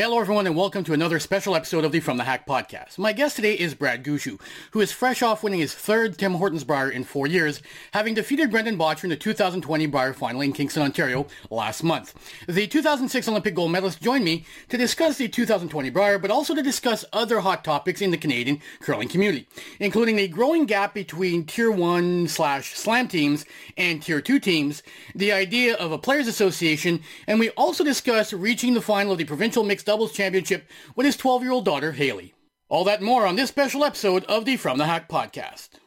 Hello, everyone, and welcome to another special episode of the From the Hack podcast. My guest today is Brad Gushue, who is fresh off winning his third Tim Hortons Brier in four years, having defeated Brendan Bottcher in the 2020 Brier final in Kingston, Ontario last month. The 2006 Olympic gold medalist joined me to discuss the 2020 Brier, but also to discuss other hot topics in the Canadian curling community, including the growing gap between Tier 1 slash slam teams and Tier 2 teams, the idea of a players association, and we also discuss reaching the final of the provincial mixed doubles championship with his 12-year-old daughter, Haley. All that more on this special episode of the From the Hack podcast.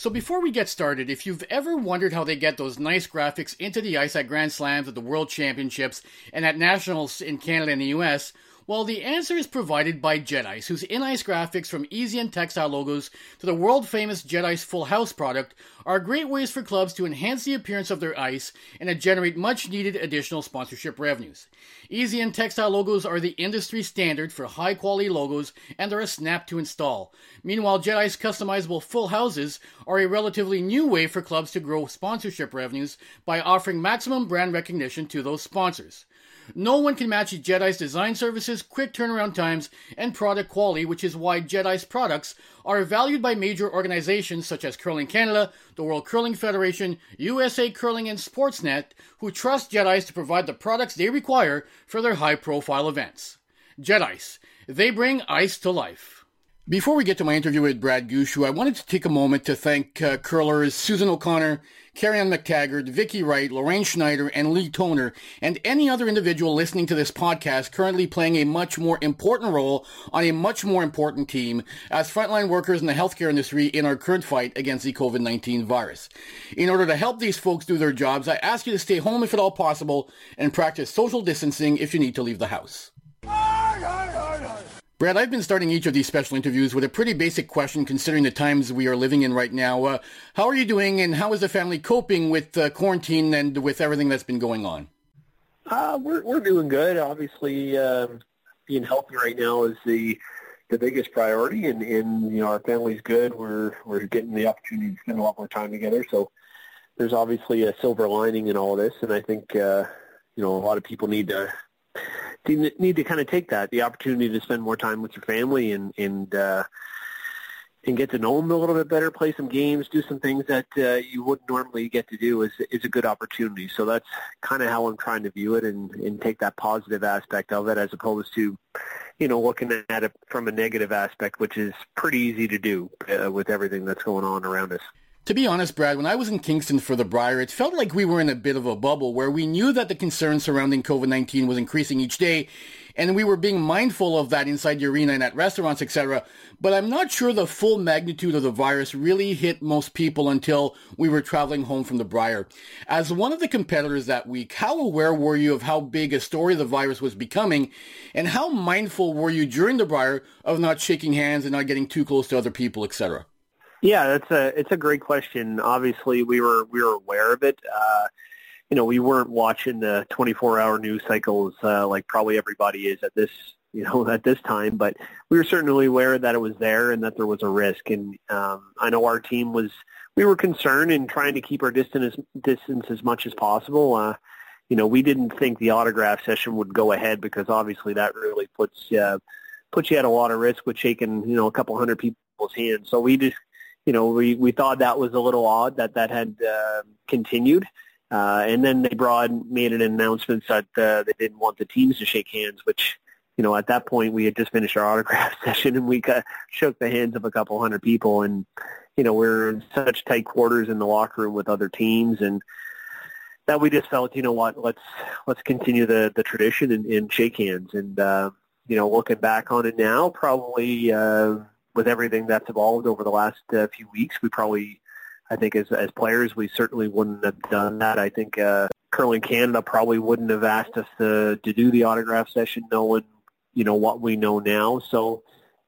So before we get started, if you've ever wondered how they get those nice graphics into the ice at Grand Slams, at the World Championships, and at Nationals in Canada and the US, well, the answer is provided by Jet Ice, whose in-ice graphics from easy and textile logos to the world-famous Jet Ice Full House product are great ways for clubs to enhance the appearance of their ice and to generate much-needed additional sponsorship revenues. Easy and textile logos are the industry standard for high-quality logos and are a snap to install. Meanwhile, Jet Ice customizable full houses are a relatively new way for clubs to grow sponsorship revenues by offering maximum brand recognition to those sponsors. No one can match Jet Ice design services, quick turnaround times, and product quality, which is why Jet Ice products are valued by major organizations such as Curling Canada, the World Curling Federation, USA Curling, and Sportsnet, who trust Jet Ice to provide the products they require for their high profile events. Jet Ice, they bring ice to life. Before we get to my interview with Brad Gushue, I wanted to take a moment to thank uh, curlers Susan O'Connor, Carrie Ann McTaggart, Vicky Wright, Lorraine Schneider, and Lee Toner, and any other individual listening to this podcast currently playing a much more important role on a much more important team as frontline workers in the healthcare industry in our current fight against the COVID-19 virus. In order to help these folks do their jobs, I ask you to stay home if at all possible and practice social distancing if you need to leave the house. Brad, I've been starting each of these special interviews with a pretty basic question considering the times we are living in right now. Uh, how are you doing and how is the family coping with uh, quarantine and with everything that's been going on? Uh, we're, we're doing good. Obviously, um, being healthy right now is the the biggest priority and, and you know our family's good. We're we're getting the opportunity to spend a lot more time together. So there's obviously a silver lining in all this and I think uh, you know a lot of people need to you need to kind of take that the opportunity to spend more time with your family and and uh, and get to know them a little bit better, play some games, do some things that uh, you wouldn't normally get to do is is a good opportunity. So that's kind of how I'm trying to view it and and take that positive aspect of it as opposed to you know looking at it from a negative aspect, which is pretty easy to do uh, with everything that's going on around us. To be honest, Brad, when I was in Kingston for the Brier, it felt like we were in a bit of a bubble where we knew that the concern surrounding COVID-19 was increasing each day, and we were being mindful of that inside the arena and at restaurants, etc. But I'm not sure the full magnitude of the virus really hit most people until we were traveling home from the Brier. As one of the competitors that week, how aware were you of how big a story the virus was becoming, and how mindful were you during the Brier of not shaking hands and not getting too close to other people, etc.? Yeah, that's a it's a great question. Obviously, we were we were aware of it. Uh, you know, we weren't watching the 24-hour news cycles uh, like probably everybody is at this you know at this time, but we were certainly aware that it was there and that there was a risk. And um, I know our team was we were concerned in trying to keep our distance distance as much as possible. Uh, you know, we didn't think the autograph session would go ahead because obviously that really puts uh, puts you at a lot of risk with shaking you know a couple hundred people's hands. So we just you know, we, we thought that was a little odd that that had uh, continued. Uh, and then they brought made an announcement that uh, they didn't want the teams to shake hands, which, you know, at that point we had just finished our autograph session and we got, shook the hands of a couple hundred people. And, you know, we're in such tight quarters in the locker room with other teams and that we just felt, you know what, let's, let's continue the, the tradition and, and shake hands. And, uh, you know, looking back on it now, probably, uh, with everything that's evolved over the last uh, few weeks, we probably, I think, as as players, we certainly wouldn't have done that. I think uh, Curling Canada probably wouldn't have asked us to to do the autograph session, knowing you know what we know now. So,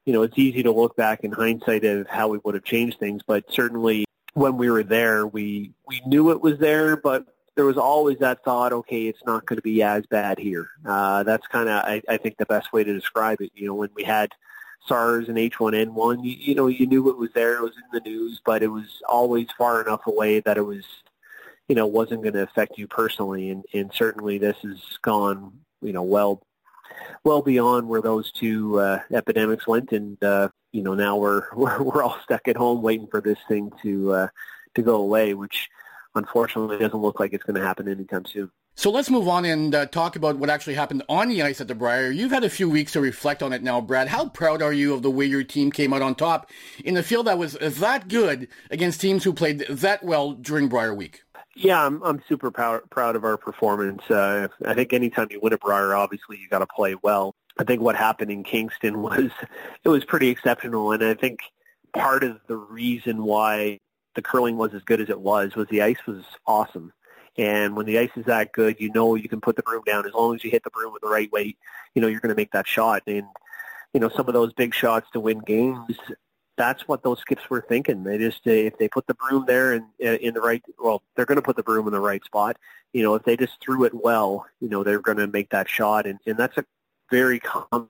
you know, it's easy to look back in hindsight of how we would have changed things, but certainly when we were there, we we knew it was there, but there was always that thought, okay, it's not going to be as bad here. Uh, that's kind of, I, I think, the best way to describe it. You know, when we had SARS and H1N1, you, you know, you knew it was there, it was in the news, but it was always far enough away that it was, you know, wasn't going to affect you personally. And, and certainly this has gone, you know, well, well beyond where those two uh, epidemics went. And, uh, you know, now we're, we're, we're all stuck at home waiting for this thing to, uh, to go away, which unfortunately doesn't look like it's going to happen anytime soon. So let's move on and uh, talk about what actually happened on the ice at the Brier. You've had a few weeks to reflect on it now, Brad. How proud are you of the way your team came out on top in a field that was that good against teams who played that well during Brier Week? Yeah, I'm I'm super proud of our performance. Uh, I think anytime you win a Brier, obviously you got to play well. I think what happened in Kingston was it was pretty exceptional, and I think part of the reason why the curling was as good as it was was the ice was awesome. And when the ice is that good, you know you can put the broom down as long as you hit the broom with the right weight. You know you're going to make that shot. And you know some of those big shots to win games. That's what those skips were thinking. They just if they put the broom there and uh, in the right, well, they're going to put the broom in the right spot. You know, if they just threw it well, you know, they're going to make that shot. And and that's a very common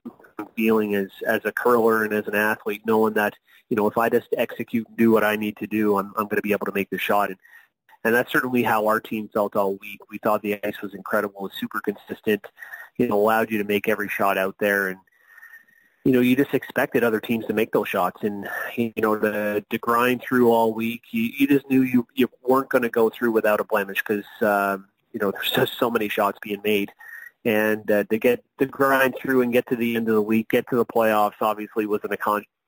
feeling as as a curler and as an athlete, knowing that you know, if I just execute and do what I need to do, I'm, I'm going to be able to make the shot. And, and that's certainly how our team felt all week. We thought the ice was incredible, was super consistent, know, allowed you to make every shot out there. And, you know, you just expected other teams to make those shots. And, you know, the, to grind through all week, you, you just knew you, you weren't going to go through without a blemish because, um, you know, there's just so many shots being made and uh, to get to grind through and get to the end of the week, get to the playoffs, obviously was an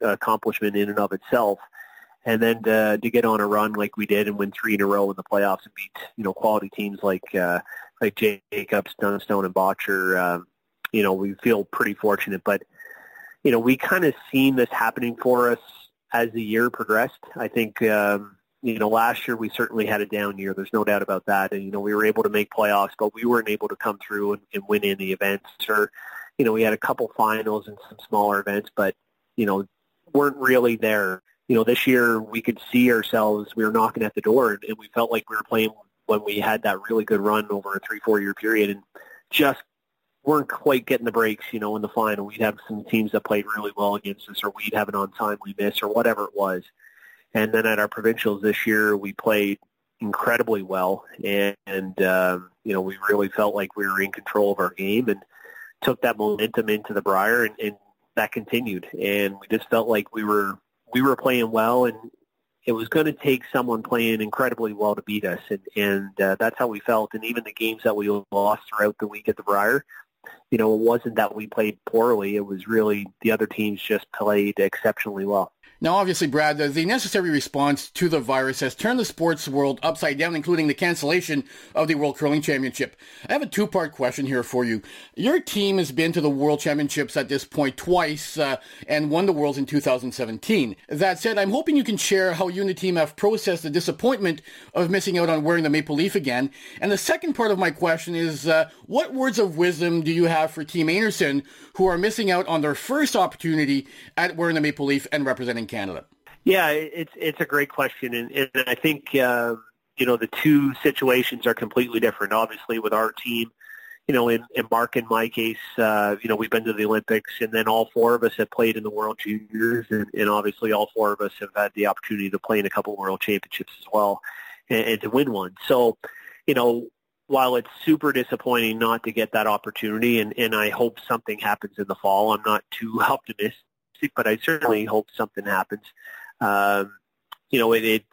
accomplishment in and of itself. And then to, to get on a run like we did and win three in a row in the playoffs and beat you know quality teams like uh, like Jacobs, Dunstone, and Bottcher, um, you know we feel pretty fortunate. But you know we kind of seen this happening for us as the year progressed. I think um, you know, last year we certainly had a down year. There's no doubt about that. And, you know, we were able to make playoffs, but we weren't able to come through and, and win in the events. Or, you know, we had a couple finals and some smaller events, but, you know, weren't really there. You know, this year we could see ourselves, we were knocking at the door, and, and we felt like we were playing when we had that really good run over a three, four-year period and just weren't quite getting the breaks, you know, in the final. We'd have some teams that played really well against us, or we'd have an on-timely miss, or whatever it was. And then at our provincials this year, we played incredibly well, and, and um, you know we really felt like we were in control of our game and took that momentum into the Brier, and, and that continued. And we just felt like we were we were playing well, and it was going to take someone playing incredibly well to beat us, and and uh, that's how we felt. And even the games that we lost throughout the week at the Brier, you know, it wasn't that we played poorly. It was really the other teams just played exceptionally well. Now, obviously, Brad, the necessary response to the virus has turned the sports world upside down, including the cancellation of the World Curling Championship. I have a two-part question here for you. Your team has been to the World Championships at this point twice uh, and won the Worlds in 2017. That said, I'm hoping you can share how you and the team have processed the disappointment of missing out on wearing the maple leaf again. And the second part of my question is, uh, what words of wisdom do you have for Team Einarson, who are missing out on their first opportunity at wearing the maple leaf and representing Canada? Yeah, it's it's a great question, and, and I think uh, you know the two situations are completely different. Obviously, with our team, you know, in, in Mark and my case, uh, you know, we've been to the Olympics, and then all four of us have played in the World Juniors, and, and obviously all four of us have had the opportunity to play in a couple World Championships as well, and, and to win one. So, you know, while it's super disappointing not to get that opportunity, and, and I hope something happens in the fall, I'm not too optimistic, but I certainly hope something happens. Um, you know, it, it's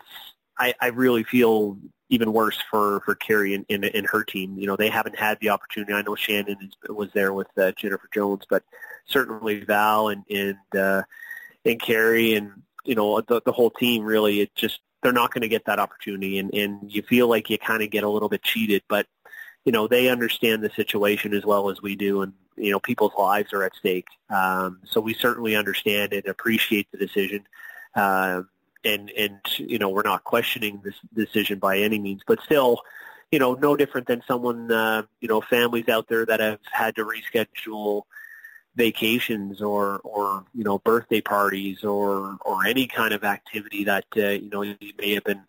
I, I really feel even worse for for Kerri and, and, and her team. You know, they haven't had the opportunity. I know Shannon was there with uh, Jennifer Jones, but certainly Val and and uh, and Kerri and you know the the whole team. Really, it just they're not going to get that opportunity, and and you feel like you kind of get a little bit cheated, but you know they understand the situation as well as we do, and you know people's lives are at stake. Um, so we certainly understand and appreciate the decision, uh, and and you know we're not questioning this decision by any means, but still. You know, no different than someone, uh, you know, families out there that have had to reschedule vacations or or you know birthday parties or or any kind of activity that uh, you know you may have been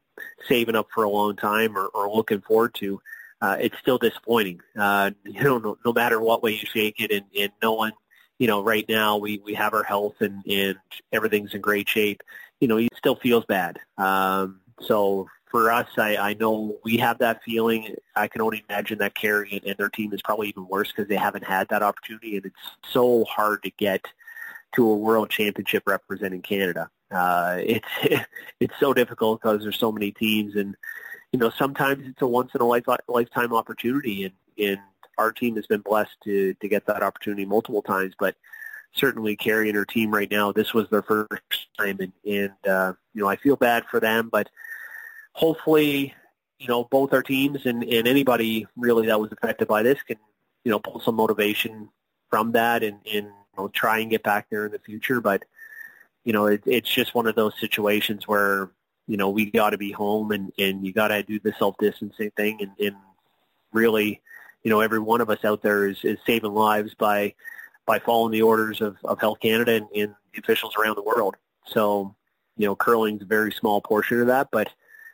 saving up for a long time or, or looking forward to uh, it's still disappointing. Uh, you know, no, no matter what way you shake it, and, and no one, you know, right now we we have our health and and everything's in great shape. You know, it still feels bad. Um, so for us, I, I know we have that feeling. I can only imagine that Kerri and, and their team is probably even worse because they haven't had that opportunity, and it's so hard to get to a world championship representing Canada. Uh, it's it's so difficult because there's so many teams, and you know sometimes it's a once in a life, lifetime opportunity, and and our team has been blessed to to get that opportunity multiple times, but certainly Kerri and her team right now, this was their first time, and and uh, you know I feel bad for them, but hopefully, you know, both our teams and, and anybody really that was affected by this can, you know, pull some motivation from that and, and you know, try and get back there in the future. But, you know, it, it's just one of those situations where, you know, we got to be home and, and you got to do the self-distancing thing. And, and really, you know, every one of us out there is, is saving lives by, by following the orders of, of Health Canada and, and the officials around the world. So, you know, curling's a very small portion of that, but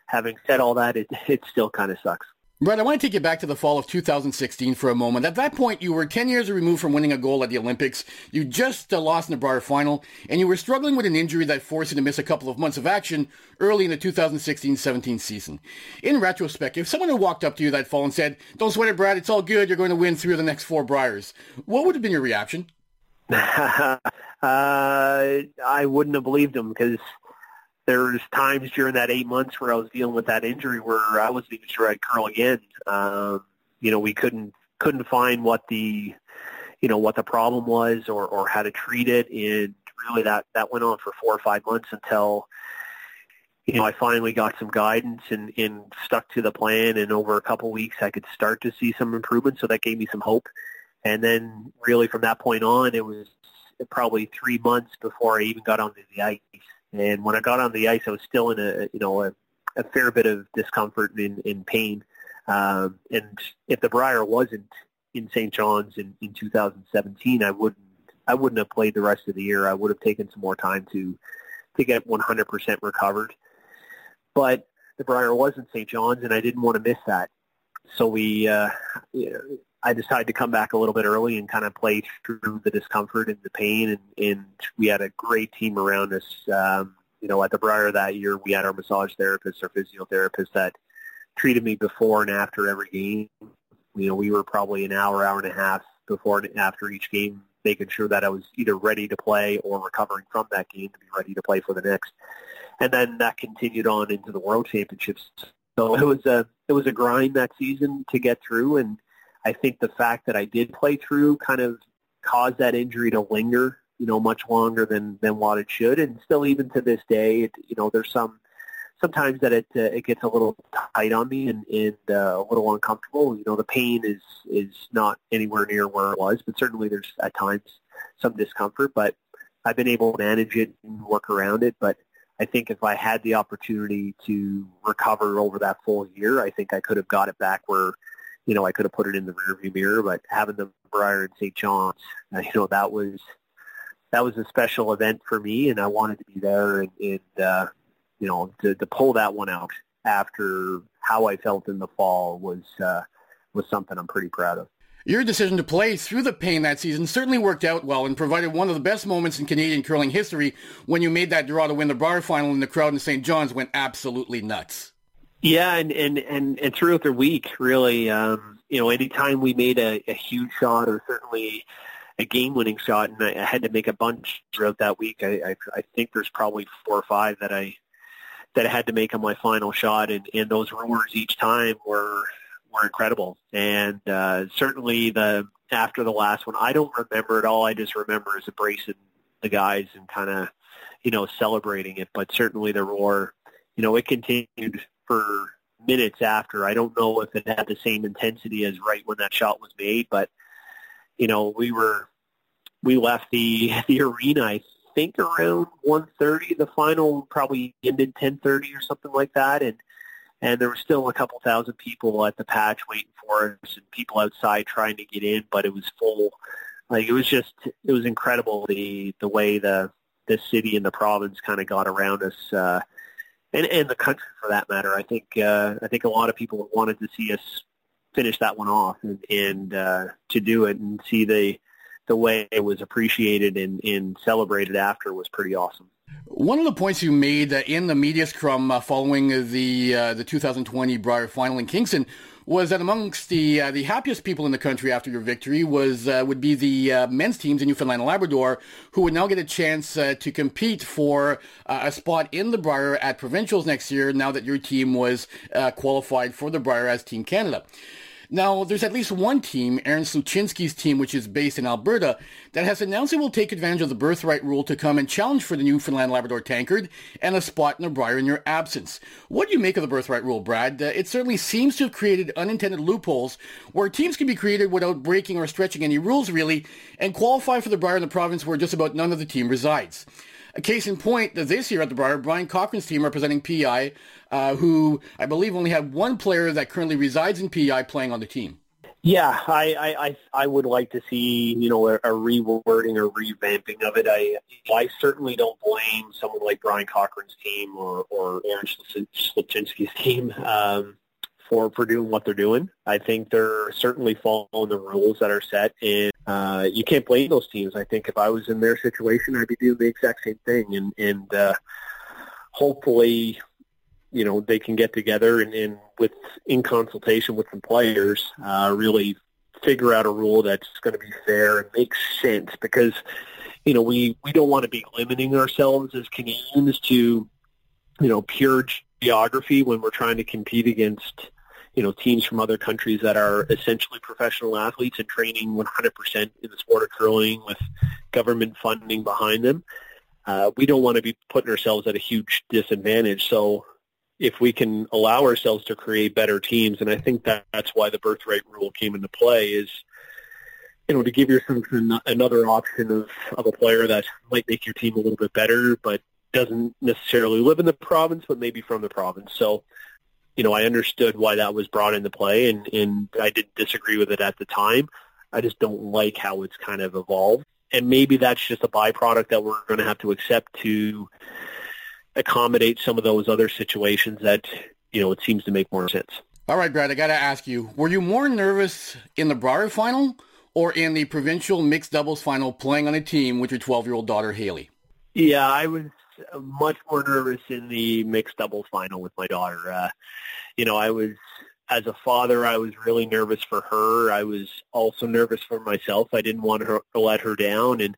having said all that, it, it still kind of sucks. Brett, I want to take you back to the fall of 2016 for a moment. At that point, you were 10 years removed from winning a gold at the Olympics. You just uh, lost in the Brier final, and you were struggling with an injury that forced you to miss a couple of months of action early in the 2016-17 season. In retrospect, if someone had walked up to you that fall and said, don't sweat it, Brad, it's all good, you're going to win three of the next four Briers, what would have been your reaction? uh, I wouldn't have believed him because there was times during that eight months where I was dealing with that injury where I wasn't even sure I'd curl again. Um, you know, we couldn't couldn't find what the you know what the problem was or or how to treat it, and really that that went on for four or five months until you know I finally got some guidance and and stuck to the plan, and over a couple of weeks I could start to see some improvement, so that gave me some hope. And then really from that point on, it was probably three months before I even got onto the ice and when I got on the ice, I was still in a you know a, a fair bit of discomfort and in, in pain. Um, and if the Brier wasn't in St. John's in, in 2017, I wouldn't I wouldn't have played the rest of the year. I would have taken some more time to to get 100% recovered. But the Brier was in St. John's, and I didn't want to miss that. So we, uh, I decided to come back a little bit early and kind of play through the discomfort and the pain. And, and we had a great team around us. Um, you know, at the Brier that year, we had our massage therapist, our physiotherapist that treated me before and after every game. You know, we were probably an hour, hour and a half before and after each game, making sure that I was either ready to play or recovering from that game to be ready to play for the next. And then that continued on into the World Championships. So it was a it was a grind that season to get through, and I think the fact that I did play through kind of caused that injury to linger, you know, much longer than than what it should, and still even to this day, it, you know, there's some sometimes that it uh, it gets a little tight on me and, and uh, a little uncomfortable. You know, the pain is is not anywhere near where it was, but certainly there's at times some discomfort. But I've been able to manage it and work around it. But I think if I had the opportunity to recover over that full year, I think I could have got it back where you know, I could have put it in the rearview mirror, but having the Brier in St. John's, uh, you know, that was that was a special event for me, and I wanted to be there and, and uh, you know, to, to pull that one out after how I felt in the fall was uh, was something I'm pretty proud of. Your decision to play through the pain that season certainly worked out well and provided one of the best moments in Canadian curling history when you made that draw to win the Brier final and the crowd in St. John's went absolutely nuts. Yeah, and and and, and throughout the week, really, um, you know, anytime we made a, a huge shot or certainly a game-winning shot, and I, had to make a bunch throughout that week. I, I I think there's probably four or five that I that I had to make on my final shot, and and those roars each time were were incredible. And uh, certainly the after the last one, I don't remember it all. I just remember as embracing the guys and kind of you know celebrating it. But certainly the roar, you know, it continued for minutes after. I don't know if it had the same intensity as right when that shot was made, but you know, we were we left the the arena I think around 1:30. The final probably ended 10:30 or something like that, and and there were still a couple thousand people at the patch waiting for us, and people outside trying to get in, but it was full. Like it was just it was incredible the the way the the city and the province kind of got around us. Uh, and and the country for that matter. I think uh, I think a lot of people wanted to see us finish that one off and, and uh, to do it and see the the way it was appreciated and, and celebrated after was pretty awesome. One of the points you made in the media scrum uh, following the uh, the 2020 Brier final in Kingston was that amongst the uh, the happiest people in the country after your victory was uh, would be the uh, men's teams in Newfoundland and Labrador, who would now get a chance uh, to compete for uh, a spot in the Brier at provincials next year. Now that your team was qualified for the Brier as Team Canada. Now, there's at least one team, Aaron Sluchinski's team, which is based in Alberta, that has announced it will take advantage of the birthright rule to come and challenge for the Newfoundland Labrador Tankard and a spot in the Brier in your absence. What do you make of the birthright rule, Brad? Uh, it certainly seems to have created unintended loopholes where teams can be created without breaking or stretching any rules, really, and qualify for the Brier in the province where just about none of the team resides. A case in point, that this year at the Brier, Bryan Cochrane's team representing PEI, uh, who I believe only had one player that currently resides in PEI playing on the team. Yeah, I, I, I would like to see, you know, a, a rewording or revamping of it. I, I certainly don't blame someone like Bryan Cochrane's team or, or Aaron Sluchinski's team. Um, for for doing what they're doing. I think they're certainly following the rules that are set, and uh, you can't blame those teams. I think if I was in their situation, I'd be doing the exact same thing, and and uh, hopefully, you know, they can get together and, and with in consultation with some players, uh, really figure out a rule that's going to be fair and makes sense because you know we we don't want to be limiting ourselves as Canadians to you know pure geography when we're trying to compete against you know, teams from other countries that are essentially professional athletes and training 100% in the sport of curling with government funding behind them. Uh, we don't want to be putting ourselves at a huge disadvantage. So if we can allow ourselves to create better teams, and I think that that's why the birthright rule came into play is, you know, to give yourself another option of, of a player that might make your team a little bit better, but doesn't necessarily live in the province, but maybe from the province. So you know, I understood why that was brought into play, and and I didn't disagree with it at the time. I just don't like how it's kind of evolved, and maybe that's just a byproduct that we're going to have to accept to accommodate some of those other situations that you know it seems to make more sense. All right, Brad, I got to ask you: Were you more nervous in the Brier final or in the provincial mixed doubles final, playing on a team with your 12-year-old daughter Haley? Yeah, I was much more nervous in the mixed doubles final with my daughter. Uh, you know, I was as a father, I was really nervous for her. I was also nervous for myself. I didn't want her to let her down, and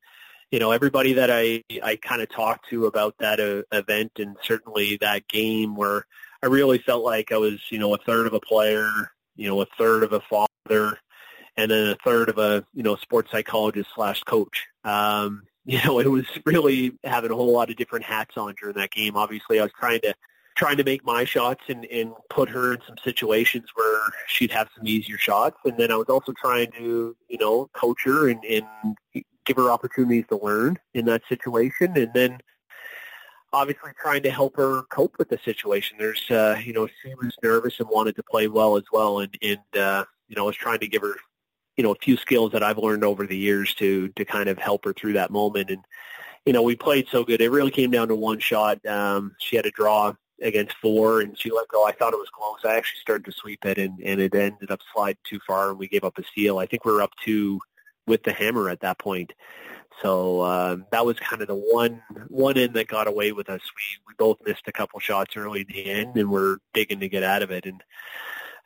you know, everybody that I I kind of talked to about that uh, event and certainly that game, where I really felt like I was, you know, a third of a player, you know, a third of a father, and then a third of a you know sports psychologist slash coach. Um, you know, it was really having a whole lot of different hats on during that game. Obviously, I was trying to trying to make my shots and, and put her in some situations where she'd have some easier shots. And then I was also trying to, you know, coach her and, and give her opportunities to learn in that situation. And then obviously trying to help her cope with the situation. There's, uh, you know, she was nervous and wanted to play well as well. And, and uh, you know, I was trying to give her, you know, a few skills that I've learned over the years to, to kind of help her through that moment. And, you know, we played so good. It really came down to one shot. Um, she had a draw against four, and she let go. I thought it was close. I actually started to sweep it, and, and it ended up sliding too far, and we gave up a steal. I think we were up two with the hammer at that point. So um, that was kind of the one one end that got away with us. We we both missed a couple shots early in the end, and we're digging to get out of it. And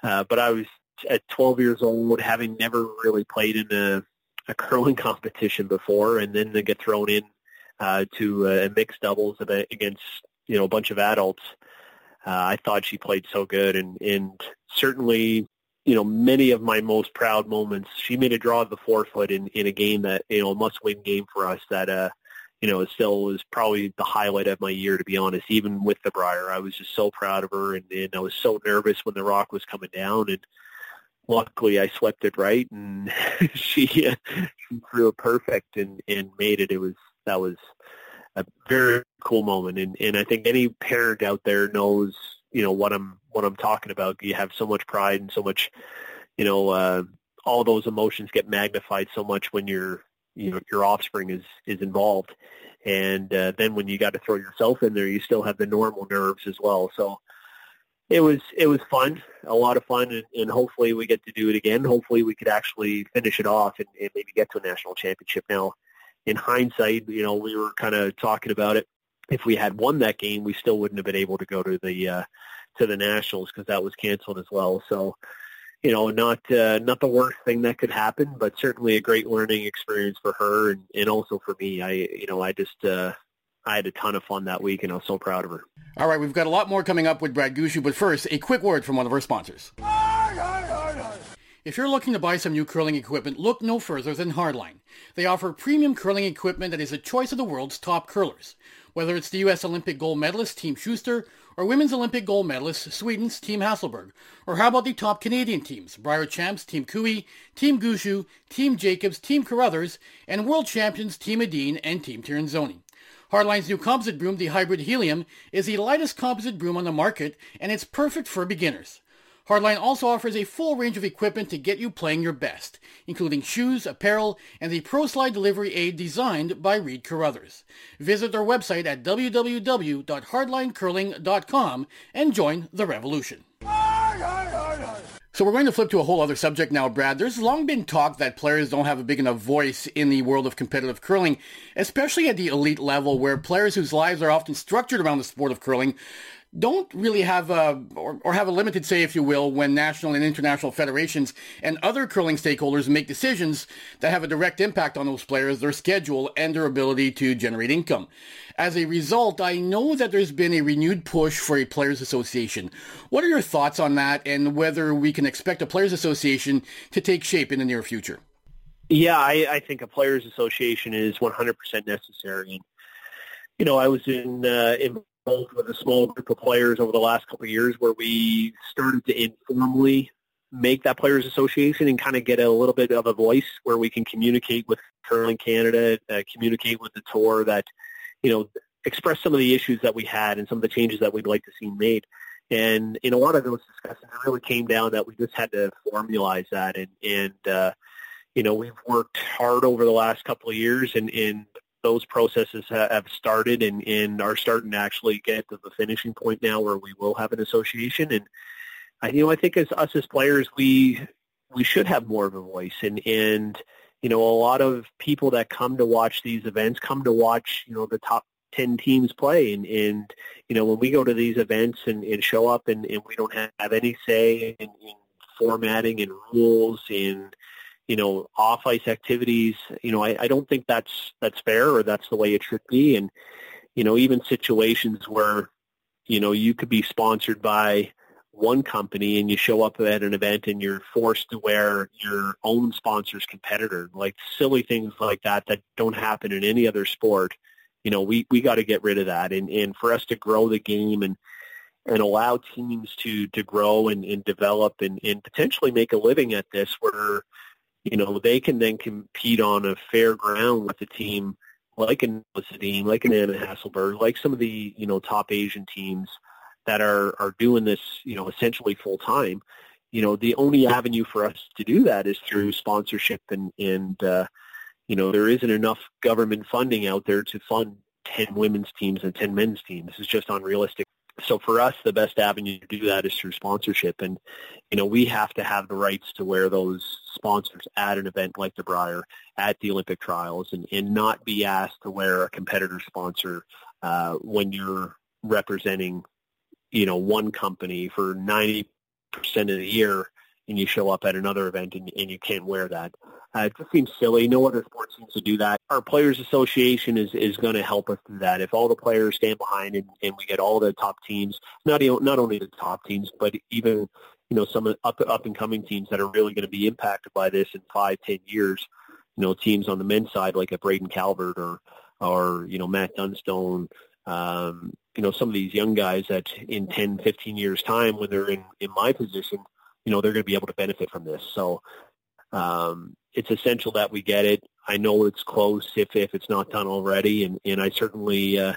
uh, but I was at 12 years old, having never really played in a, a curling competition before, and then to get thrown in uh, to a mixed doubles against you know a bunch of adults uh, I thought she played so good, and and certainly, you know, many of my most proud moments. She made a draw of the four-foot in in a game that you know a must win game for us. That uh, you know, still was probably the highlight of my year, to be honest. Even with the Brier, I was just so proud of her, and, and I was so nervous when the rock was coming down, and luckily I swept it right, and she, she threw it perfect and and made it. It was that was a very cool moment. And, and I think any parent out there knows, you know, what I'm, what I'm talking about. You have so much pride and so much, you know, uh, all those emotions get magnified so much when your, you know, your offspring is, is involved. And uh, then when you got to throw yourself in there, you still have the normal nerves as well. So, it was it was fun, a lot of fun, and, and hopefully we get to do it again. Hopefully we could actually finish it off and, and maybe get to a national championship. Now, in hindsight, you know, we were kind of talking about it. If we had won that game, we still wouldn't have been able to go to the uh, to the nationals because that was canceled as well. So, you know, not uh, not the worst thing that could happen, but certainly a great learning experience for her and, and also for me. I you know I just uh, I had a ton of fun that week, and I was so proud of her. All right, we've got a lot more coming up with Brad Gushue, but first, a quick word from one of our sponsors. If you're looking to buy some new curling equipment, look no further than Hardline. They offer premium curling equipment that is a choice of the world's top curlers. Whether it's the U.S. Olympic gold medalist Team Shuster or Women's Olympic gold medalist Sweden's Team Hasselborg, or how about the top Canadian teams, Brier Champs Team Cooey, Team Gushue, Team Jacobs, Team Carruthers, and World Champions Team Edin and Team Tirinzoni. Hardline's new composite broom, the Hybrid Helium, is the lightest composite broom on the market, and it's perfect for beginners. Hardline also offers a full range of equipment to get you playing your best, including shoes, apparel, and the Pro Slide delivery aid designed by Reid Carruthers. Visit their website at www.hardlinecurling.com and join the revolution. So we're going to flip to a whole other subject now, Brad. There's long been talk that players don't have a big enough voice in the world of competitive curling, especially at the elite level where players whose lives are often structured around the sport of curling don't really have a or, or, have a limited say, if you will, when national and international federations and other curling stakeholders make decisions that have a direct impact on those players, their schedule, and their ability to generate income. As a result, I know that there's been a renewed push for a players association. What are your thoughts on that, and whether we can expect a players association to take shape in the near future? Yeah, I, I think a players association is 100% necessary. You know, I was in uh, in with a small group of players over the last couple of years where we started to informally make that players association and kind of get a little bit of a voice where we can communicate with curling Canada, uh, communicate with the tour that, you know, express some of the issues that we had and some of the changes that we'd like to see made. And in a lot of those discussions, it really came down that we just had to formalize that. And, and uh, you know, we've worked hard over the last couple of years and, and those processes have started and, and are starting to actually get to the finishing point now where we will have an association. And I, you know, I think as us as players, we we should have more of a voice. And and you know, a lot of people that come to watch these events come to watch you know the top 10 teams play and, and you know when we go to these events and, and show up and, and we don't have, have any say in, in formatting and rules and you know, off ice activities. You know, I, I don't think that's that's fair or that's the way it should be. And you know, even situations where you know you could be sponsored by one company and you show up at an event and you're forced to wear your own sponsor's competitor, like silly things like that that don't happen in any other sport. You know, we, we got to get rid of that. And, and for us to grow the game and, and allow teams to, to grow and, and develop and, and potentially make a living at this where, you know, they can then compete on a fair ground with a team like an team, like an Anna Hasselborg, like some of the, you know, top Asian teams that are, are doing this, you know, essentially full time. You know, the only avenue for us to do that is through sponsorship and, and uh, you know, there isn't enough government funding out there to fund 10 women's teams and 10 men's teams. It's just unrealistic so for us, the best avenue to do that is through sponsorship. And, you know, we have to have the rights to wear those sponsors at an event like the Brier, at the Olympic trials, and, and not be asked to wear a competitor sponsor uh, when you're representing, you know, one company for 90% of the year and you show up at another event and, and you can't wear that. Uh, it just seems silly. No other sport seems to do that. Our Players Association is, is going to help us do that. If all the players stand behind and, and we get all the top teams, not, not only the top teams, but even you know some up up and coming teams that are really going to be impacted by this in five, ten years. You know, teams on the men's side like a Braden Calvert or or you know Matt Dunstone. Um, you know, some of these young guys that in 10, 15 years time when they're in, in my position, you know, they're going to be able to benefit from this. So um, it's essential that we get it. I know it's close if, if it's not done already, and, and I certainly uh,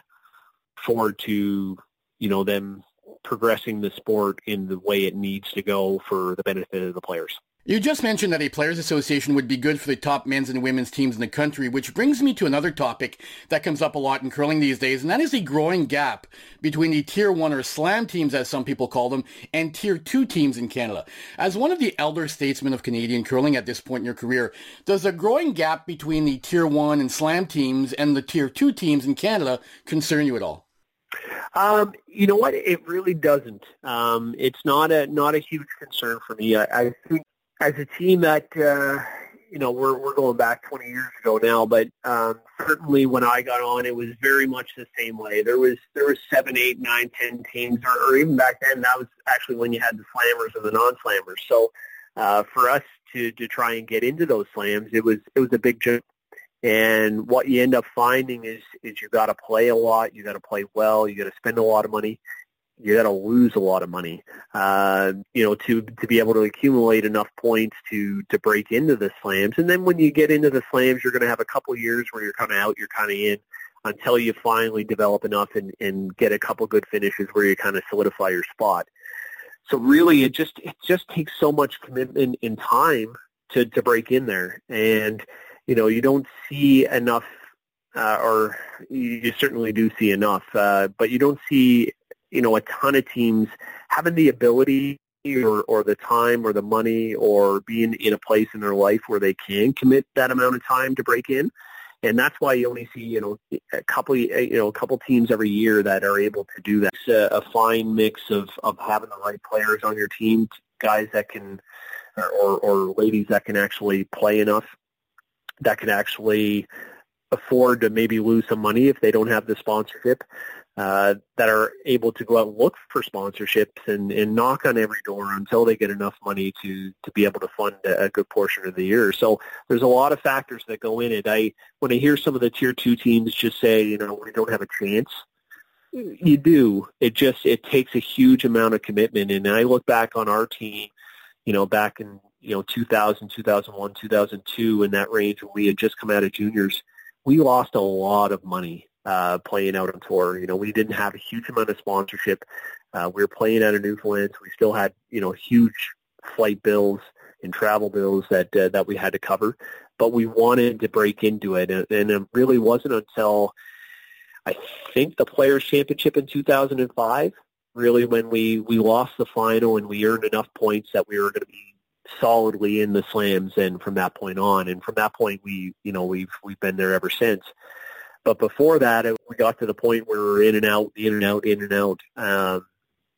forward to, you know, them progressing the sport in the way it needs to go for the benefit of the players. You just mentioned that a players association would be good for the top men's and women's teams in the country, which brings me to another topic that comes up a lot in curling these days, and that is the growing gap between the tier 1 or slam teams as some people call them and tier 2 teams in Canada. As one of the elder statesmen of Canadian curling at this point in your career, does the growing gap between the tier 1 and slam teams and the tier 2 teams in Canada concern you at all? Um, you know what? It really doesn't. Um, it's not a not a huge concern for me. I, I think as a team that uh, you know we're we're going back 20 years ago now, but um, certainly when I got on, it was very much the same way. There was there was seven, eight, nine, ten teams, or, or even back then that was actually when you had the slammers and the non-slammers. So uh, for us to to try and get into those slams, it was it was a big jump. And what you end up finding is is you got to play a lot, you got to play well, you got to spend a lot of money, you got to lose a lot of money, uh, you know, to to be able to accumulate enough points to to break into the slams. And then when you get into the slams, you're going to have a couple years where you're kind of out, you're kind of in, until you finally develop enough and and get a couple good finishes where you kind of solidify your spot. So really, it just it just takes so much commitment and time to to break in there, and you know, you don't see enough, uh, or you certainly do see enough, uh, but you don't see, you know, a ton of teams having the ability or, or the time or the money or being in a place in their life where they can commit that amount of time to break in. And that's why you only see, you know, a couple, you know, a couple teams every year that are able to do that. It's a, a fine mix of, of having the right players on your team, guys that can, or, or ladies that can actually play enough that can actually afford to maybe lose some money if they don't have the sponsorship, uh, that are able to go out and look for sponsorships and, and knock on every door until they get enough money to, to be able to fund a, a good portion of the year. So there's a lot of factors that go in it. I when I hear some of the tier two teams just say, you know, we don't have a chance, you do. It just it takes a huge amount of commitment. And I look back on our team, you know, back in you know 2000, 2001, 2002 in that range when we had just come out of juniors, we lost a lot of money uh, playing out on tour. You know, we didn't have a huge amount of sponsorship. Uh, we were playing out of Newfoundland. So we still had you know huge flight bills and travel bills that uh, that we had to cover, but we wanted to break into it, and, and it really wasn't until I think the Players Championship in 2005 really when we we lost the final and we earned enough points that we were going to be solidly in the slams and from that point on and from that point we you know we've we've been there ever since but before that we got to the point where we are in and out in and out in and out. Um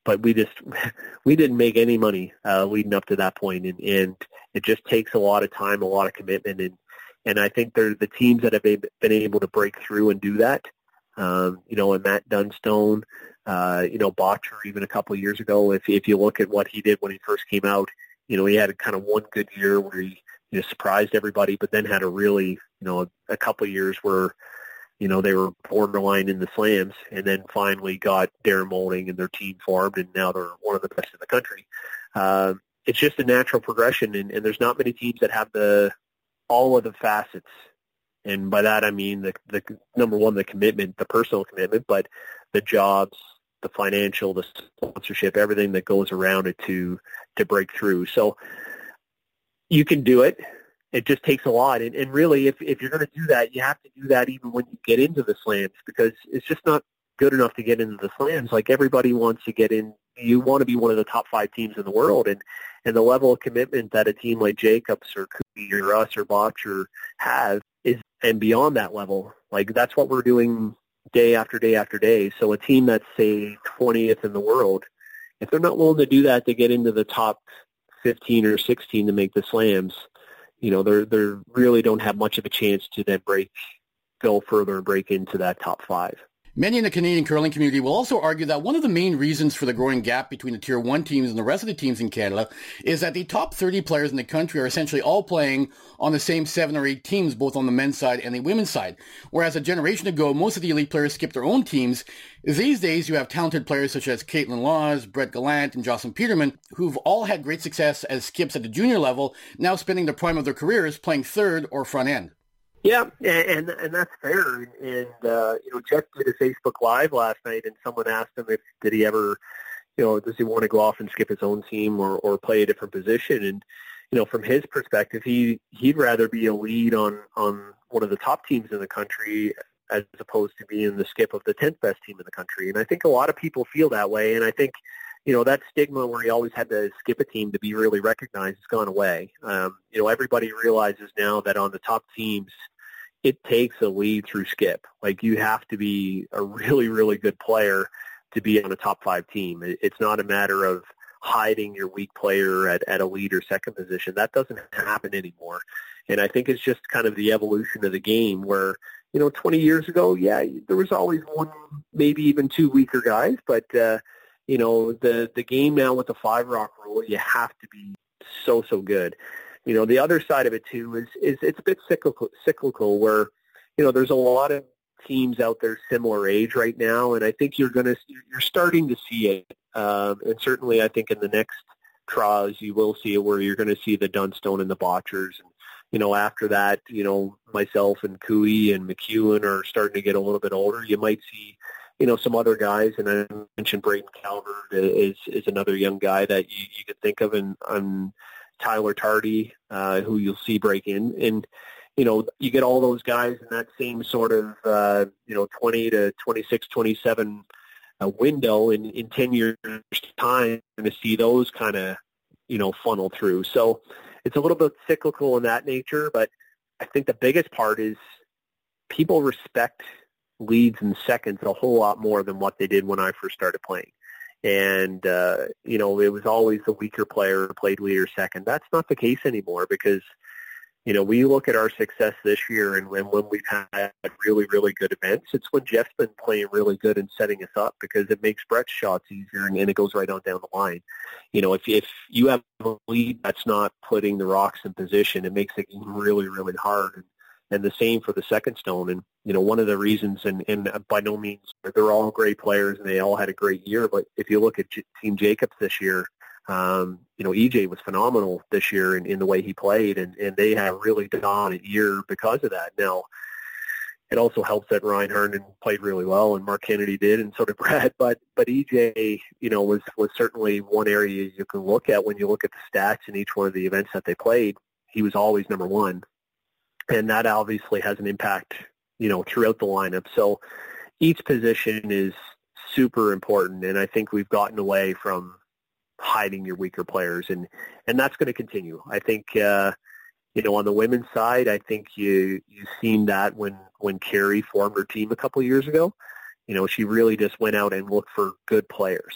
but we just we didn't make any money uh leading up to that point. And and it just takes a lot of time a lot of commitment. And and I think they're the teams that have been able to break through and do that um you know and Matt Dunstone uh you know Bottcher, even a couple of years ago if if you look at what he did when he first came out you know, he had kind of one good year where he you know, surprised everybody, but then had a really, you know, a, a couple of years where, you know, they were borderline in the slams, and then finally got Darren Moulding and their team formed, and now they're one of the best in the country. Uh, it's just a natural progression, and, and there's not many teams that have the all of the facets. And by that I mean the the number one, the commitment, the personal commitment, but the jobs, the financial, the sponsorship, everything that goes around it to to break through. So you can do it. It just takes a lot. And, and really, if, if you're going to do that, you have to do that even when you get into the slams because it's just not good enough to get into the slams. Like everybody wants to get in. You want to be one of the top five teams in the world. And, and the level of commitment that a team like Jacobs or Cookie or us or Bottcher has is, and beyond that level, like that's what we're doing day after day after day. So a team that's say 20th in the world, if they're not willing to do that to get into the top 15 or 16 to make the slams, you know, they're they really don't have much of a chance to then break, go further and break into that top five. Many in the Canadian curling community will also argue that one of the main reasons for the growing gap between the Tier 1 teams and the rest of the teams in Canada is that the top 30 players in the country are essentially all playing on the same seven or eight teams, both on the men's side and the women's side. Whereas a generation ago, most of the elite players skipped their own teams. These days, you have talented players such as Kaitlyn Lawes, Brett Gallant, and Jocelyn Peterman, who've all had great success as skips at the junior level, now spending the prime of their careers playing third or front end. Yeah, and and that's fair. And uh, you know, Geoff did a Facebook Live last night, and someone asked him if did he ever, you know, does he want to go off and skip his own team or or play a different position? And you know, from his perspective, he he'd rather be a lead on on one of the top teams in the country as opposed to being the skip of the 10th best team in the country. And I think a lot of people feel that way. And I think, you know, that stigma where he always had to skip a team to be really recognized has gone away. Um, you know, everybody realizes now that on the top teams, it takes a lead through skip. Like you have to be a really, really good player to be on a top five team. It's not a matter of hiding your weak player at, at a lead or second position. That doesn't happen anymore. And I think it's just kind of the evolution of the game where, you know, 20 years ago, yeah, there was always one, maybe even two weaker guys, but, uh, you know, the, the game now with the five rock rule, you have to be so, so good. You know, the other side of it too is, is it's a bit cyclical, cyclical where, you know, there's a lot of teams out there similar age right now, and I think you're to you're starting to see it. Um, and certainly, I think in the next trials, you will see it where you're going to see the Dunstone and the Bottchers. And you know, after that, you know, myself and Koe and McEwen are starting to get a little bit older. You might see, you know, some other guys, and I mentioned Braden Calwell is is another young guy that you, you could think of, and, Tyler Tardi, uh, who you'll see break in and you know, you get all those guys in that same sort of, uh, you know, 20 to 26, 27 uh, window in, in 10 years time to see those kind of, you know, funnel through. So it's a little bit cyclical in that nature, but I think the biggest part is people respect leads and seconds a whole lot more than what they did when I first started playing. And, uh, you know, it was always the weaker player played lead or second. That's not the case anymore because – you know, we look at our success this year and when, when we've had really, really good events, it's when Geoff's been playing really good and setting us up because it makes Brett's shots easier and, and it goes right on down the line. You know, if, if you have a lead that's not putting the rocks in position, it makes it really, really hard. And, and the same for the second stone. And, you know, one of the reasons, and, and by no means, they're all great players and they all had a great year, but if you look at J- Team Jacobs this year, um, you know, EJ was phenomenal this year in, in the way he played, and, and they had a really dominant year because of that. Now, it also helps that Ryan Harnden played really well, and Marc Kennedy did, and so did Brad. But but EJ, you know, was was certainly one area you can look at when you look at the stats in each one of the events that they played. He was always number one, and that obviously has an impact, you know, throughout the lineup. So each position is super important, and I think we've gotten away from hiding your weaker players, and and that's going to continue. I think uh, you know on the women's side, I think you you've seen that when when Kerri formed her team a couple of years ago. You know, she really just went out and looked for good players,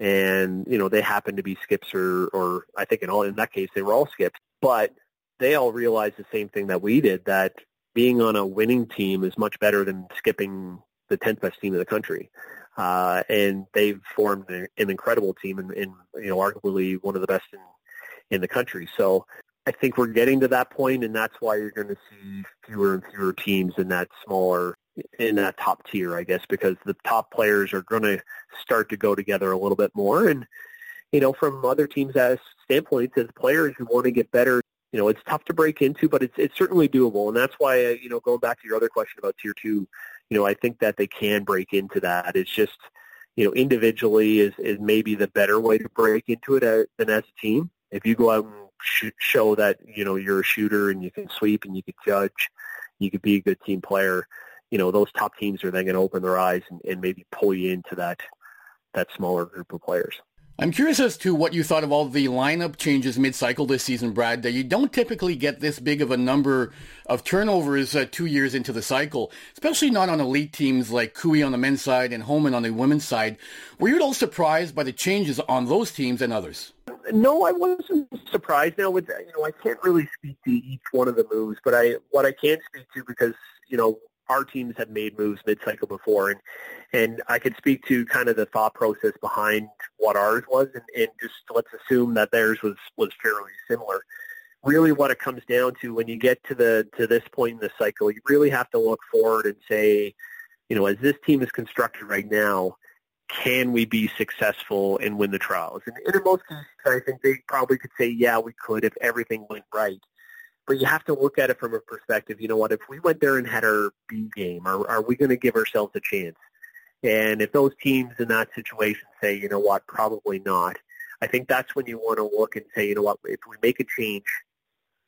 and you know they happened to be skips or or I think in all in that case they were all skips, but they all realized the same thing that we did that being on a winning team is much better than skipping the 10th best team in the country. Uh, and they've formed an, incredible team and, and, you know, arguably one of the best in, in the country. So I think we're getting to that point, and that's why you're going to see fewer and fewer teams in that smaller, in that top tier, I guess, because the top players are going to start to go together a little bit more. And, you know, from other teams' standpoints, as players who want to get better, you know, it's tough to break into, but it's it's certainly doable. And that's why, you know, going back to your other question about tier two, you know, I think that they can break into that. It's just, you know, individually is, is maybe the better way to break into it uh, than as a team. If you go out and sh- show that, you know, you're a shooter and you can sweep and you can judge, you could be a good team player, you know, those top teams are then going to open their eyes and, and maybe pull you into that, that smaller group of players. I'm curious as to what you thought of all the lineup changes mid-cycle this season, Brad. That you don't typically get this big of a number of turnovers uh, two years into the cycle, especially not on elite teams like Koe on the men's side and Homan on the women's side. Were you at all surprised by the changes on those teams and others? No, I wasn't surprised. Now, with you know, I can't really speak to each one of the moves, but I what I can speak to because you know our teams have made moves mid-cycle before, and and I could speak to kind of the thought process behind what ours was, and, and just let's assume that theirs was was fairly similar. Really, what it comes down to when you get to the to this point in the cycle, you really have to look forward and say, you know, as this team is constructed right now, can we be successful and win the trials? And, and in most cases, I think they probably could say, yeah, we could if everything went right. But you have to look at it from a perspective, you know what, if we went there and had our B game, are, are we going to give ourselves a chance? And if those teams in that situation say, you know what, probably not, I think that's when you want to look and say, you know what, if we make a change,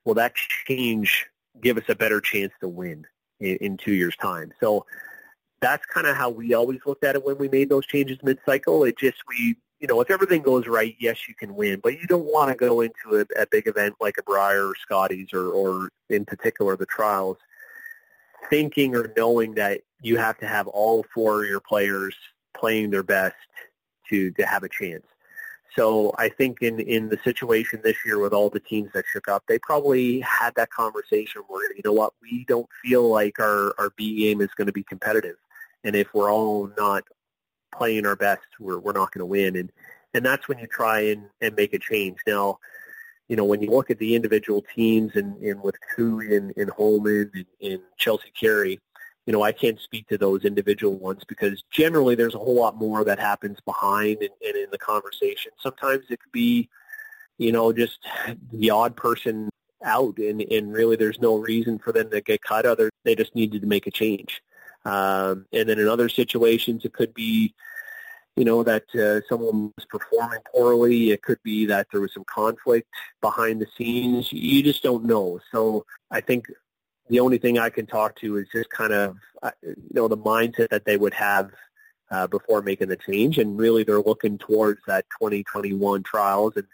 will that change give us a better chance to win in, in two years' time? So that's kind of how we always looked at it when we made those changes mid-cycle. It just we, you know, if everything goes right, yes, you can win, but you don't want to go into a, a big event like a Brier or Scotties or, or in particular the trials, thinking or knowing that you have to have all four of your players playing their best to to have a chance. So I think in, in the situation this year with all the teams that shook up, they probably had that conversation where, you know what, we don't feel like our, our B game is going to be competitive. And if we're all not playing our best, we're, we're not going to win. And, and that's when you try and, and make a change. Now, you know, when you look at the individual teams and, and with Koe and, and Homan and, and Chelsea Carey, you know, I can't speak to those individual ones because generally there's a whole lot more that happens behind and, and in the conversation. Sometimes it could be, you know, just the odd person out and, and really there's no reason for them to get cut other they just needed to make a change. Um, and then in other situations it could be, you know, that uh, someone was performing poorly. It could be that there was some conflict behind the scenes. You just don't know. So I think the only thing I can talk to is just kind of, uh, you know, the mindset that they would have uh, before making the change. And really they're looking towards that 2021 trials and,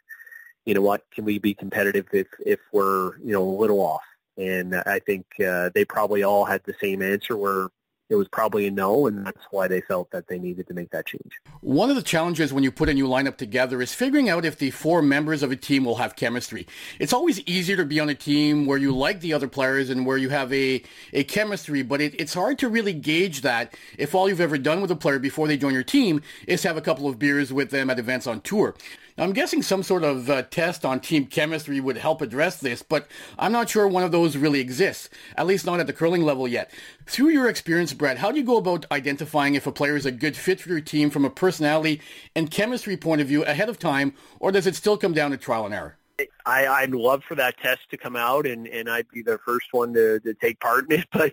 you know what, can we be competitive if, if we're, you know, a little off? And I think uh, they probably all had the same answer where it was probably a no, and that's why they felt that they needed to make that change. One of the challenges when you put a new lineup together is figuring out if the four members of a team will have chemistry. It's always easier to be on a team where you like the other players and where you have a, a chemistry, but it, it's hard to really gauge that if all you've ever done with a player before they join your team is have a couple of beers with them at events on tour. I'm guessing some sort of uh, test on team chemistry would help address this, but I'm not sure one of those really exists, at least not at the curling level yet. Through your experience, Brett, how do you go about identifying if a player is a good fit for your team from a personality and chemistry point of view ahead of time, or does it still come down to trial and error? I, I'd love for that test to come out, and, and I'd be the first one to, to take part in it, but...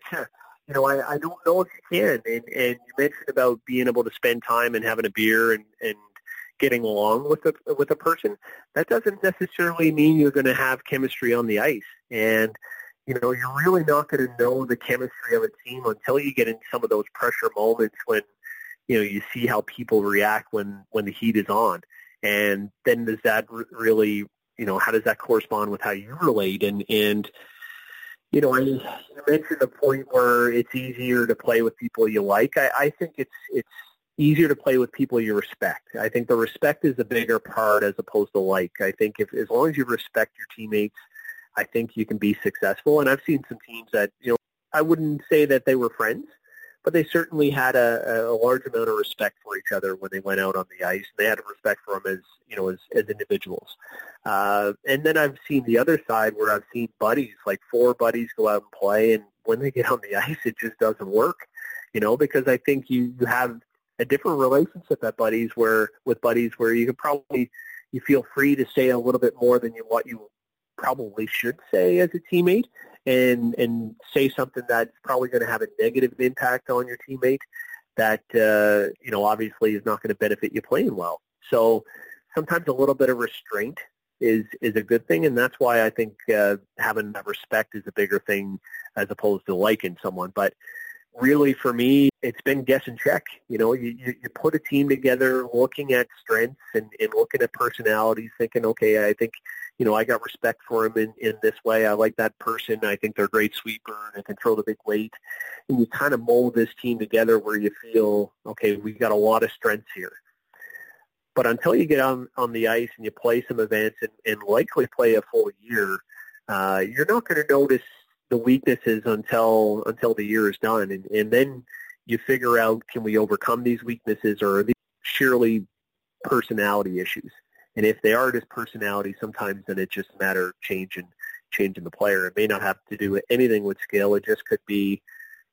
You know, I, I don't know if you can. And, and you mentioned about being able to spend time and having a beer and, and getting along with a with a person, that doesn't necessarily mean you're going to have chemistry on the ice. And you know, you're really not going to know the chemistry of a team until you get in some of those pressure moments when you know you see how people react when when the heat is on. And then does that really, you know, how does that correspond with how you relate? And and you know, I you mentioned the point where it's easier to play with people you like. I, I think it's it's easier to play with people you respect. I think the respect is a bigger part as opposed to like. I think if as long as you respect your teammates, I think you can be successful. And I've seen some teams that you know I wouldn't say that they were friends, but they certainly had a, a large amount of respect for each other when they went out on the ice. They had a respect for them as you know as as individuals. Uh, and then I've seen the other side where I've seen buddies like four buddies go out and play, and when they get on the ice, it just doesn't work. You know, because I think you, you have a different relationship at buddies where with buddies where you could probably you feel free to say a little bit more than you what you probably should say as a teammate and and say something that's probably going to have a negative impact on your teammate that uh, you know obviously is not going to benefit you playing well. So sometimes a little bit of restraint is is a good thing, and that's why I think uh, having that respect is a bigger thing as opposed to liking someone. But really for me, it's been guess and check. You know, you, you, put a team together looking at strengths and, and looking at personalities, thinking, okay, I think, you know, I got respect for him in, in this way. I like that person. I think they're a great sweeper and they control the big weight. And you kind of mold this team together where you feel, okay, we've got a lot of strengths here. But until you get on, on the ice and you play some events and, and likely play a full year, uh, you're not going to notice the weaknesses until until the year is done, and, and then you figure out can we overcome these weaknesses or are these surely personality issues? And if they are just personality, sometimes then it's just a matter of changing changing the player. It may not have to do with anything with skill. It just could be,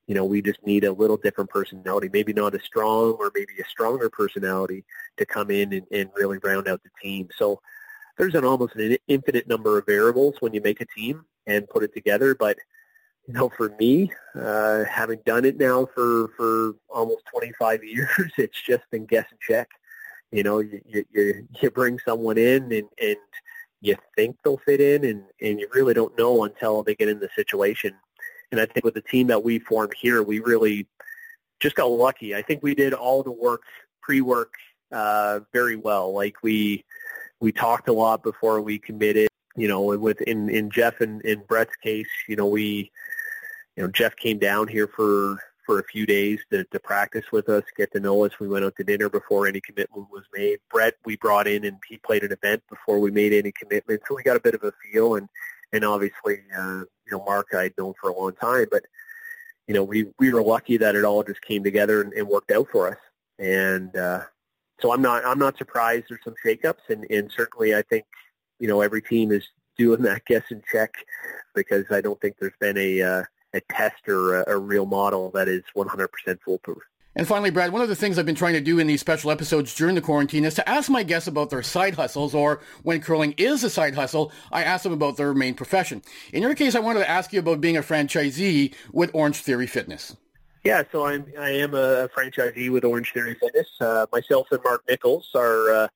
you know, we just need a little different personality, maybe not as strong or maybe a stronger personality to come in and, and really round out the team. So there's an almost an infinite number of variables when you make a team and put it together. But you know, for me, uh, having done it now for for almost 25 years, it's just been guess and check. You know, you you, you bring someone in and and you think they'll fit in, and and you really don't know until they get in the situation. And I think with the team that we formed here, we really just got lucky. I think we did all the work, pre-work, uh, very well. Like we we talked a lot before we committed. You know, with in in Geoff and in Brett's case, you know, we you know Geoff came down here for for a few days to, to practice with us, get to know us. We went out to dinner before any commitment was made. Brett, we brought in and he played an event before we made any commitment, so we got a bit of a feel. And and obviously, uh, you know, Mark I'd known for a long time, but you know, we we were lucky that it all just came together and, and worked out for us. And uh, so I'm not I'm not surprised there's some shakeups, and and certainly I think you know every team is doing that guess and check because I don't think there's been a uh, a test or a, a real model that is 100% foolproof. And finally, Brad, one of the things I've been trying to do in these special episodes during the quarantine is to ask my guests about their side hustles, or when curling is a side hustle, I ask them about their main profession. In your case, I wanted to ask you about being a franchisee with Orangetheory Fitness. Yeah, so I'm I am a franchisee with Orangetheory Fitness. Uh, myself and Mark Nichols are uh,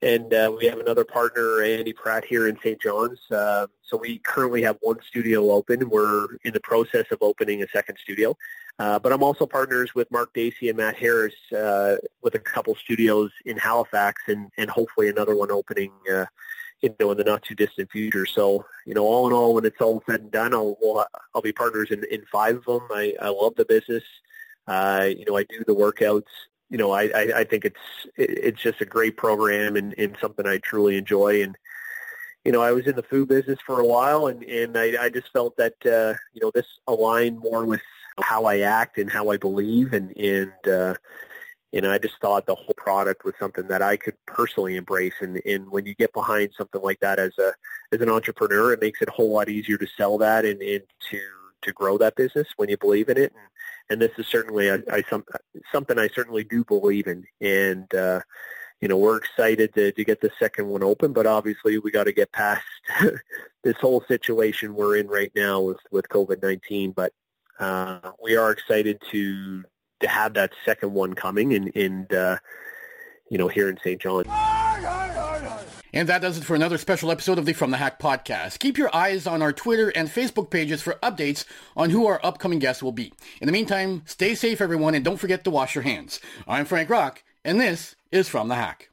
and uh, we have another partner, Andy Pratt, here in St. John's. Uh, so we currently have one studio open. We're in the process of opening a second studio. Uh, but I'm also partners with Mark Dacey and Matt Harris uh, with a couple studios in Halifax and, and hopefully another one opening uh, you know, in the not too distant future. So, you know, all in all, when it's all said and done, I'll, I'll be partners in, in five of them. I, I love the business. Uh, you know, I do the workouts you know, I, I, I think it's it's just a great program and, and something I truly enjoy. And you know, I was in the food business for a while, and and I, I just felt that uh, you know this aligned more with how I act and how I believe, and and uh, you know, I just thought the whole product was something that I could personally embrace. And, and when you get behind something like that as a as an entrepreneur, it makes it a whole lot easier to sell that and, and to to grow that business when you believe in it. And, and this is certainly a, I, some, something I certainly do believe in. And, uh, you know, we're excited to, to get the second one open, but obviously we got to get past this whole situation we're in right now with, with COVID-19. But uh, we are excited to to have that second one coming and, and uh, you know, here in St. John. And that does it for another special episode of the From the Hack podcast. Keep your eyes on our Twitter and Facebook pages for updates on who our upcoming guests will be. In the meantime, stay safe everyone and don't forget to wash your hands. I'm Frank Rock and this is From the Hack.